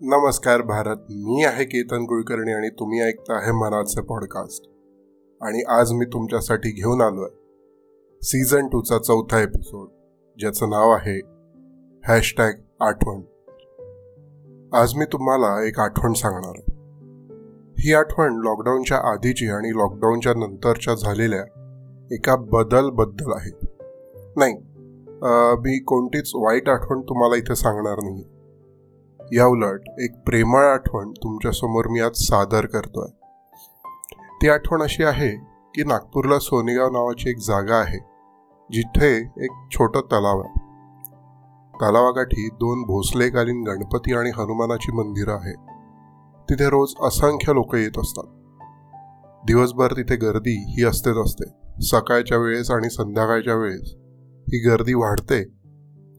नमस्कार भारत मी आहे केतन कुलकर्णी आणि तुम्ही ऐकता आहे मनाचे पॉडकास्ट आणि आज मी तुमच्यासाठी घेऊन आलो आहे सीझन टूचा चौथा एपिसोड ज्याचं नाव आहे हॅशटॅग आठवण. आज मी तुम्हाला एक आठवण सांगणार आहे. ही आठवण लॉकडाऊनच्या आधीची आणि लॉकडाऊनच्या नंतरच्या झालेल्या एका बदलबद्दल आहे. नाही मी कोणतीच वाईट आठवण तुम्हाला इथे सांगणार नाही या उलट एक प्रेमळ आठवण तुमच्यासमोर मी आज सादर करतोय. ती आठवण अशी आहे की नागपूरला सोनेगाव नावाची एक जागा आहे जिथे एक छोटं तलाव आहे. तलावाकाठी दोन भोसलेकालीन गणपती आणि हनुमानाची मंदिरं आहे तिथे रोज असंख्य लोक येत असतात. दिवसभर तिथे गर्दी ही असतेच असते. सकाळच्या वेळेस आणि संध्याकाळच्या वेळेस ही गर्दी वाढते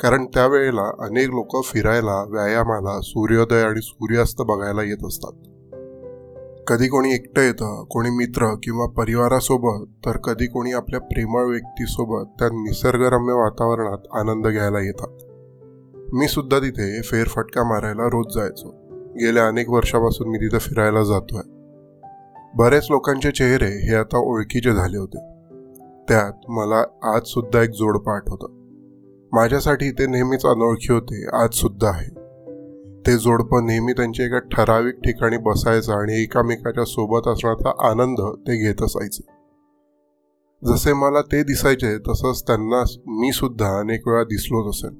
कारण त्यावेळेला अनेक लोक फिरायला व्यायामाला सूर्योदय आणि सूर्यास्त बघायला येत असतात. कधी कोणी एकटं येतं कोणी मित्र किंवा परिवारासोबत तर कधी कोणी आपल्या प्रेमळ व्यक्तीसोबत त्या निसर्गरम्य वातावरणात आनंद घ्यायला येतात. मी सुद्धा तिथे फेरफटका मारायला रोज जायचो. गेल्या अनेक वर्षापासून मी तिथे फिरायला जातोय. बरेच लोकांचे चेहरे हे आता ओळखीचे झाले होते. त्यात मला आज सुद्धा एक जोडपं आठवतं माझ्यासाठी ते नेहमीच अनोळखी होते आज सुद्धा आहे. ते जोडपं नेहमी त्यांच्या एका ठराविक ठिकाणी बसायचं आणि एकामेकाच्या सोबत असण्याचा आनंद ते घेत असायचे. जसे मला ते दिसायचे तसंच त्यांना मी सुद्धा अनेक वेळा दिसलोच असेल.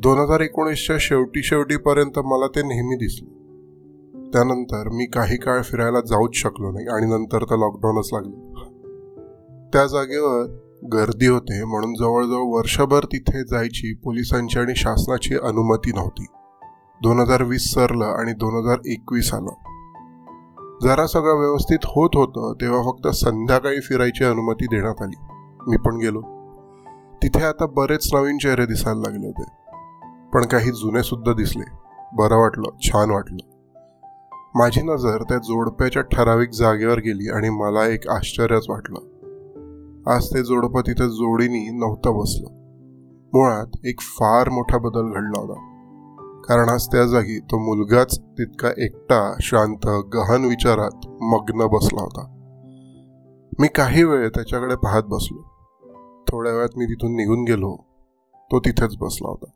दोन हजार एकोणीसच्या शेवटी शेवटीपर्यंत मला ते नेहमी दिसले. त्यानंतर मी काही काळ फिरायला जाऊच शकलो नाही आणि नंतर तर लॉकडाऊनच लागलं. त्या जागेवर गर्दी होते म्हणून जवळजवळ वर्षभर तिथे जायची पोलिसांची आणि शासनाची अनुमती नव्हती. दोन हजार वीस सरलं आणि दोन हजार एकवीस आलं. जरा सगळं व्यवस्थित होत होतं तेव्हा फक्त संध्याकाळी फिरायची अनुमती देण्यात आली. मी पण गेलो. तिथे आता बरेच नवीन चेहरे दिसायला लागले होते. पण काही जुने सुद्धा दिसले. बरं वाटलं छान वाटलं. माझी नजर त्या जोडप्याच्या ठराविक जागेवर गेली आणि मला एक आश्चर्यच वाटलं. आज ते जोडपं तिथं जोडीनी नव्हतं बसलं. मुळात एक फार मोठा बदल घडला होता. कारण आज त्या जागी तो मुलगाच तितका एकटा शांत गहन विचारात मग्न बसला होता. मी काही वेळ त्याच्याकडे पाहत बसलो. थोड्या वेळात मी तिथून निघून गेलो. तो तिथेच बसला होता.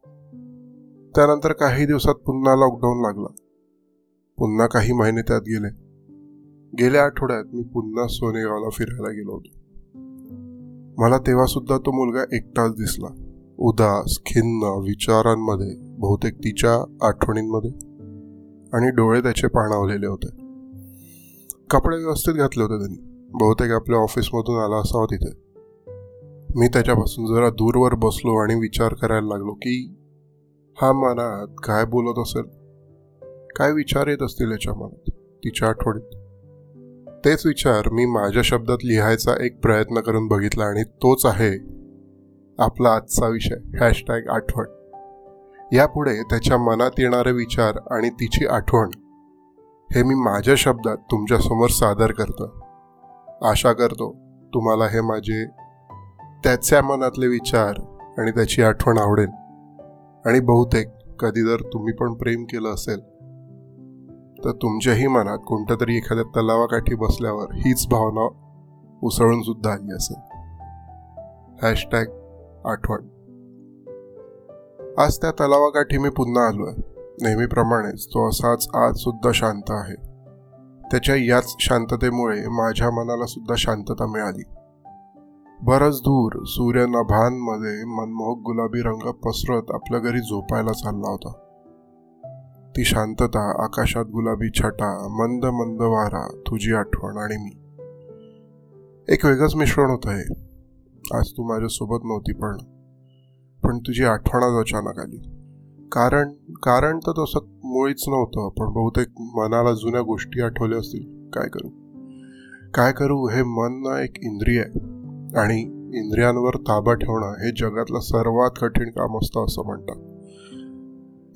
त्यानंतर काही दिवसात पुन्हा लॉकडाऊन लागला. पुन्हा काही महिने त्यात गेले. गेल्या आठवड्यात मी पुन्हा सोनेगावला फिरायला गेलो होतो. मला तेव्हासुद्धा तो मुलगा एकटाच दिसला. उदास खिन्न विचारांमध्ये बहुतेक तिच्या आठवणींमध्ये. आणि डोळे त्याचे पाणावलेले होते. कपडे व्यवस्थित घातले होते त्यांनी. बहुतेक आपल्या ऑफिसमधून आला असावा तिथे. मी त्याच्यापासून जरा दूरवर बसलो आणि विचार करायला लागलो की हा मनात काय बोलत असेल? काय विचार येत असतील याच्या मनात? तिच्या आठवणीत? तेच विचार मी माझ्या शब्दात लिहायचा एक प्रयत्न करून बघितला आणि तोच आहे आपला आजचा विषय. हॅशटॅग आठवण. यापुढे त्याच्या मनात येणारे विचार आणि तिची आठवण हे मी माझ्या शब्दात तुमच्यासमोर सादर करतो. आशा करतो तुम्हाला हे माझे त्याच्या मनातले विचार आणि त्याची आठवण आवडेल. आणि बहुतेक कधी जर तुम्ही पण प्रेम केलं असेल तर तुमच्याही मनात कोणत्या तरी एखाद्या तलावाकाठी बसल्यावर हीच भावना उसळून सुद्धा आली असेल. हॅशटॅग आठवण. आज त्या तलावाकाठी मी पुन्हा आलो आहे नेहमीप्रमाणेच तो असाच आज सुद्धा शांत आहे. त्याच्या याच शांततेमुळे माझ्या मनाला सुद्धा शांतता मिळाली. बरंच दूर सूर्य नभांमध्ये मनमोहक गुलाबी रंग पसरत आपल्या घरी झोपायला चालला होता. ती शांतता आकाशात गुलाबी छटा मंद मंद वारा तुझी आठवण आणि मी. एक वेगळंच मिश्रण होतं आहे. आज तू माझ्यासोबत नव्हती पण पण तुझी आठवण अचानक आली. कारण कारण तर तसं मुळीच नव्हतं पण बहुतेक मनाला जुन्या गोष्टी आठवल्या असतील. काय करू? काय करू हे मन ना एक इंद्रिय आहे. आणि इंद्रियांवर ताबा ठेवणं हे जगातलं सर्वात कठीण काम असतं असं म्हणतात.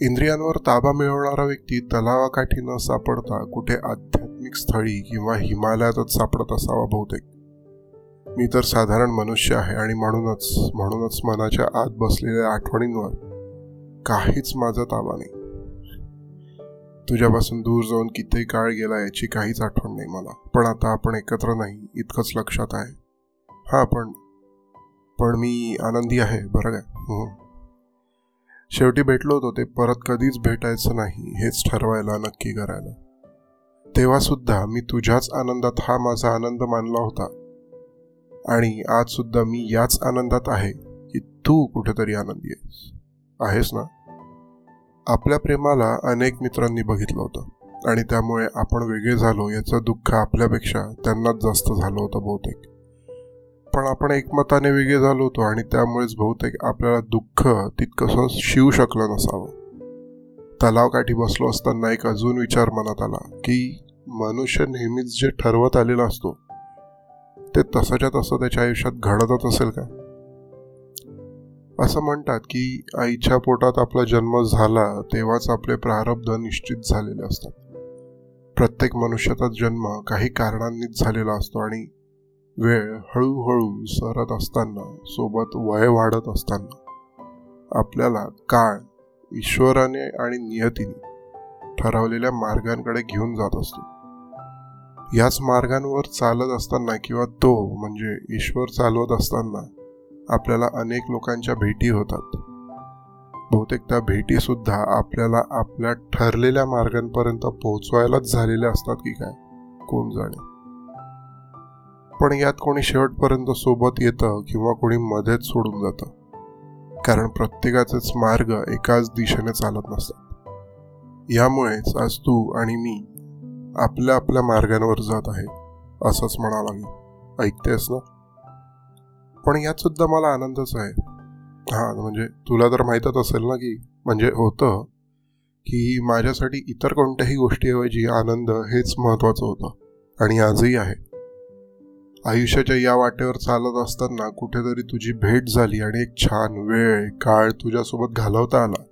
इंद्रियांवर ताबा मिळवणारा व्यक्ती तलावाकाठी न सापडता कुठे आध्यात्मिक स्थळी किंवा हिमालयातच सापडत असावा बहुतेक. मी तर साधारण मनुष्य आहे आणि म्हणूनच म्हणूनच मनाच्या आत बसलेल्या आठवणींवर काहीच माझा ताबा नाही. तुझ्यापासून दूर जाऊन किती काळ गेला याची काहीच आठवण नाही मला. पण आता आपण एकत्र नाही इतकंच लक्षात आहे. हां पण पण मी आनंदी आहे बरं काय शेवटी भेटलो होतो ते परत कधीच भेटायचं नाही हेच ठरवायला नक्की करायला. तेव्हा सुद्धा मी तुझ्याच आनंदात हा माझा आनंद मानला होता. आणि आज सुद्धा मी याच आनंदात आहे की तू कुठेतरी आनंदी आहेस. आहेस ना? आपल्या प्रेमाला अनेक मित्रांनी बघितलं होतं. आणि त्यामुळे आपण वेगळे झालो याचं दुःख आपल्यापेक्षा त्यांनाच जास्त झालं होतं बहुतेक. पण आपण एकमताने वेगळे झालो होतो आणि त्यामुळेच बहुतेक आपल्याला दुःख तितकंसं शिवू शकलं नसावं. तलावकाठी बसलो असताना एक अजून विचार मनात आला की मनुष्य नेहमीच जे ठरवत आलेला असतो ते तसंच्या तसं त्याच्या आयुष्यात घडतच असेल का? असं म्हणतात की आईच्या पोटात आपला जन्म झाला तेव्हाच आपले प्रारब्ध निश्चित झालेले असतात. प्रत्येक मनुष्याचा जन्म काही कारणांनीच झालेला असतो आणि वेळ हळूहळू सरत असताना सोबत वय वाढत असताना आपल्याला काळ ईश्वराने आणि नियतीने ठरवलेल्या मार्गांकडे घेऊन जात असतो. याच मार्गांवर चालत असताना किंवा तो म्हणजे ईश्वर चालवत असताना आपल्याला अनेक लोकांच्या भेटी होतात. बहुतेक त्या आपल्याला आपल्या ठरलेल्या मार्गांपर्यंत पोहोचवायलाच झालेल्या असतात की काय? कोण जाणे? पण यात कोणी शेवटपर्यंत सोबत येतं किंवा कोणी मध्येच सोडून जातं. कारण प्रत्येकाचेच मार्ग एकाच दिशेने चालत नसतात. यामुळेच आज तू आणि मी आपल्या आपल्या मार्गांवर जात आहे असंच म्हणा लागेल. ऐकतेस ना? पण यात सुद्धा मला आनंदच आहे. हां म्हणजे तुला तर माहीतच असेल ना की म्हणजे होतं की माझ्यासाठी इतर कोणत्याही गोष्टीऐवजी आनंद हेच महत्त्वाचं होतं आणि आजही आहे. आयुष्याच्या या वाटेवर चालत असताना कुठेतरी तुझी भेट झाली आणि एक छान वेळ काळ तुझ्यासोबत घालवता आला.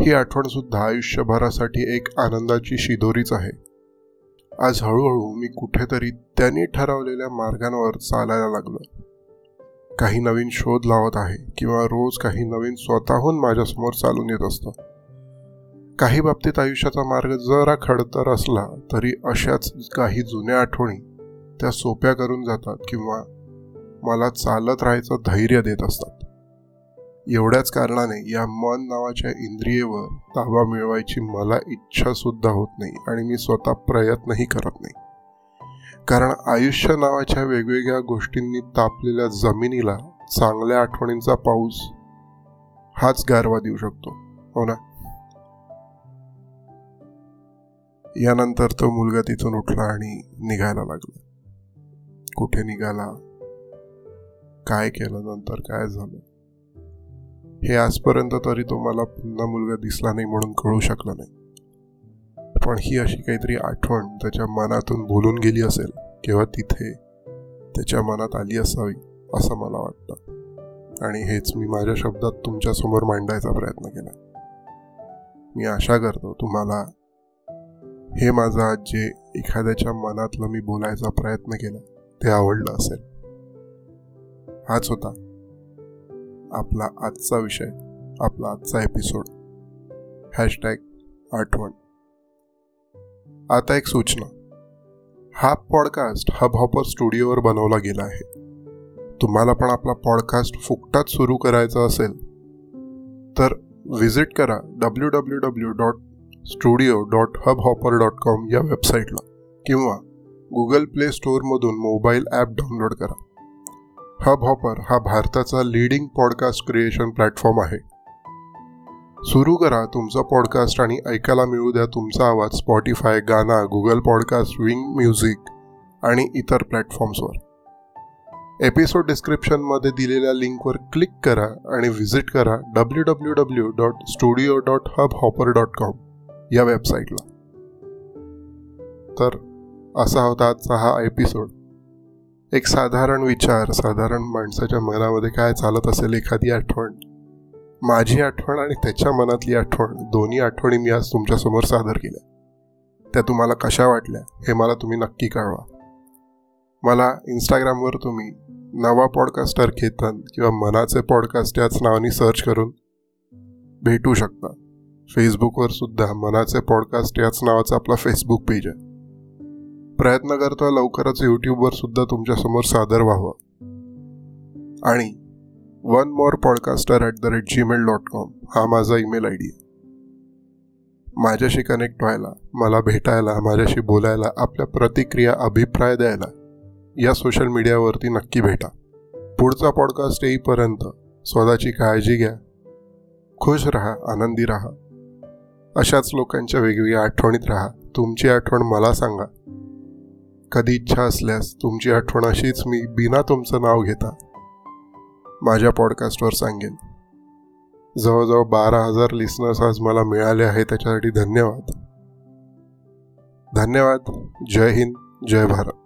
ही आठवण सुद्धा आयुष्यभरासाठी एक आनंदाची शिदोरीच आहे. आज हळूहळू मी कुठेतरी त्यांनी ठरवलेल्या मार्गांवर चालायला लागलो. काही नवीन शोध लावत आहे किंवा रोज काही नवीन स्वतःहून माझ्यासमोर चालून येत असतं. काही बाबतीत आयुष्याचा मार्ग जरा खडतर असला तरी अशाच काही जुन्या आठवणी त्या सोप्या करून जातात किंवा मला चालत राहायचं धैर्य देत असतात. एवढ्याच कारणाने या मन नावाच्या इंद्रियेवर ताबा मिळवायची मला इच्छा सुद्धा होत नाही आणि मी स्वतः प्रयत्नही करत नाही. कारण आयुष्य नावाच्या वेगवेगळ्या गोष्टींनी तापलेल्या जमिनीला चांगल्या आठवणींचा पाऊस हाच गारवा देऊ शकतो. हो ना? यानंतर तो मुलगा तिथून उठला आणि निघायला लागला. कुठे निघाला? काय केलं नंतर? काय झालं? हे आजपर्यंत तरी तो मला पुन्हा मुलगा दिसला नाही म्हणून कळू शकला नाही. पण ही अशी काहीतरी आठवण त्याच्या मनातून बोलून गेली असेल किंवा तिथे त्याच्या मनात आली असावी असं मला वाटतं. आणि हेच मी माझ्या शब्दात तुमच्यासमोर मांडायचा प्रयत्न केला. मी आशा करतो तुम्हाला हे माझं आज जे एखाद्याच्या मनातलं मी बोलायचा प्रयत्न केला ते आवडलं असेल. हाच होता आपला आजचा विषय आपला आजचा एपिसोड हॅशटॅग आठवण. आता एक सूचना. हा पॉडकास्ट हब हॉपर स्टुडिओवर बनवला गेला आहे. तुम्हाला पण आपला पॉडकास्ट फुकटात सुरू करायचा असेल तर व्हिजिट करा W W W dot studio dot Hubhopper dot com या वेबसाईटला किंवा गुगल प्ले स्टोअरमधून मोबाईल ॲप डाउनलोड करा. हब हॉपर हा भारताचा लीडिंग पॉडकास्ट क्रिएशन प्लॅटफॉर्म आहे. सुरू करा तुमचा पॉडकास्ट आणि ऐकायला मिळू द्या तुमचा आवाज स्पॉटीफाय गाना गुगल पॉडकास्ट विंग म्युझिक आणि इतर प्लॅटफॉर्म्सवर एपिसोड डिस्क्रिप्शनमध्ये दिलेल्या लिंकवर क्लिक करा आणि व्हिजिट करा W W W dot studio dot Hubhopper dot com या वेबसाईटला तर असा होता आजचा हा एपिसोड एक साधारण विचार साधारण माणसाच्या मनामध्ये काय चालत असेल एखादी आठवण? माझी आठवण आणि त्याच्या मनातली आठवण दोन्ही आठवणी मी आज तुमच्यासमोर सादर केल्या. त्या तुम्हाला कशा वाटल्या हे मला तुम्ही नक्की कळवा. मला इंस्टाग्रामवर तुम्ही नवा पॉडकास्टर केतन किंवा मनाचे पॉडकास्ट याच नावाने सर्च करून भेटू शकता. फेसबुकवर सुद्धा मनाचे पॉडकास्ट याच नावाचा आपला फेसबुक पेज आहे. प्रयत्न करतोय लवकरच यूट्यूबवर सुद्धा तुमच्यासमोर सादर व्हावं. आणि one more podcaster at the rate Gmail dot com हा माझा ईमेल आय डी माझ्याशी कनेक्ट व्हायला मला भेटायला माझ्याशी बोलायला आपल्या प्रतिक्रिया अभिप्राय द्यायला या सोशल मीडियावरती नक्की भेटा. पुढचा पॉडकास्ट येईपर्यंत स्वतःची काळजी घ्या खुश राहा आनंदी राहा. अशाच लोकांच्या वेगवेगळ्या आठवणीत राहा. तुमची आठवण मला सांगा. कधी इच्छा असल्यास तुमची आठवण अशीच मी बिना तुमचं नाव घेता माझ्या पॉडकास्टवर सांगेन. जवळजवळ बारा हजार लिस्नर्स आज मला मिळाले आहे त्याच्यासाठी धन्यवाद. धन्यवाद. जय हिंद जय भारत.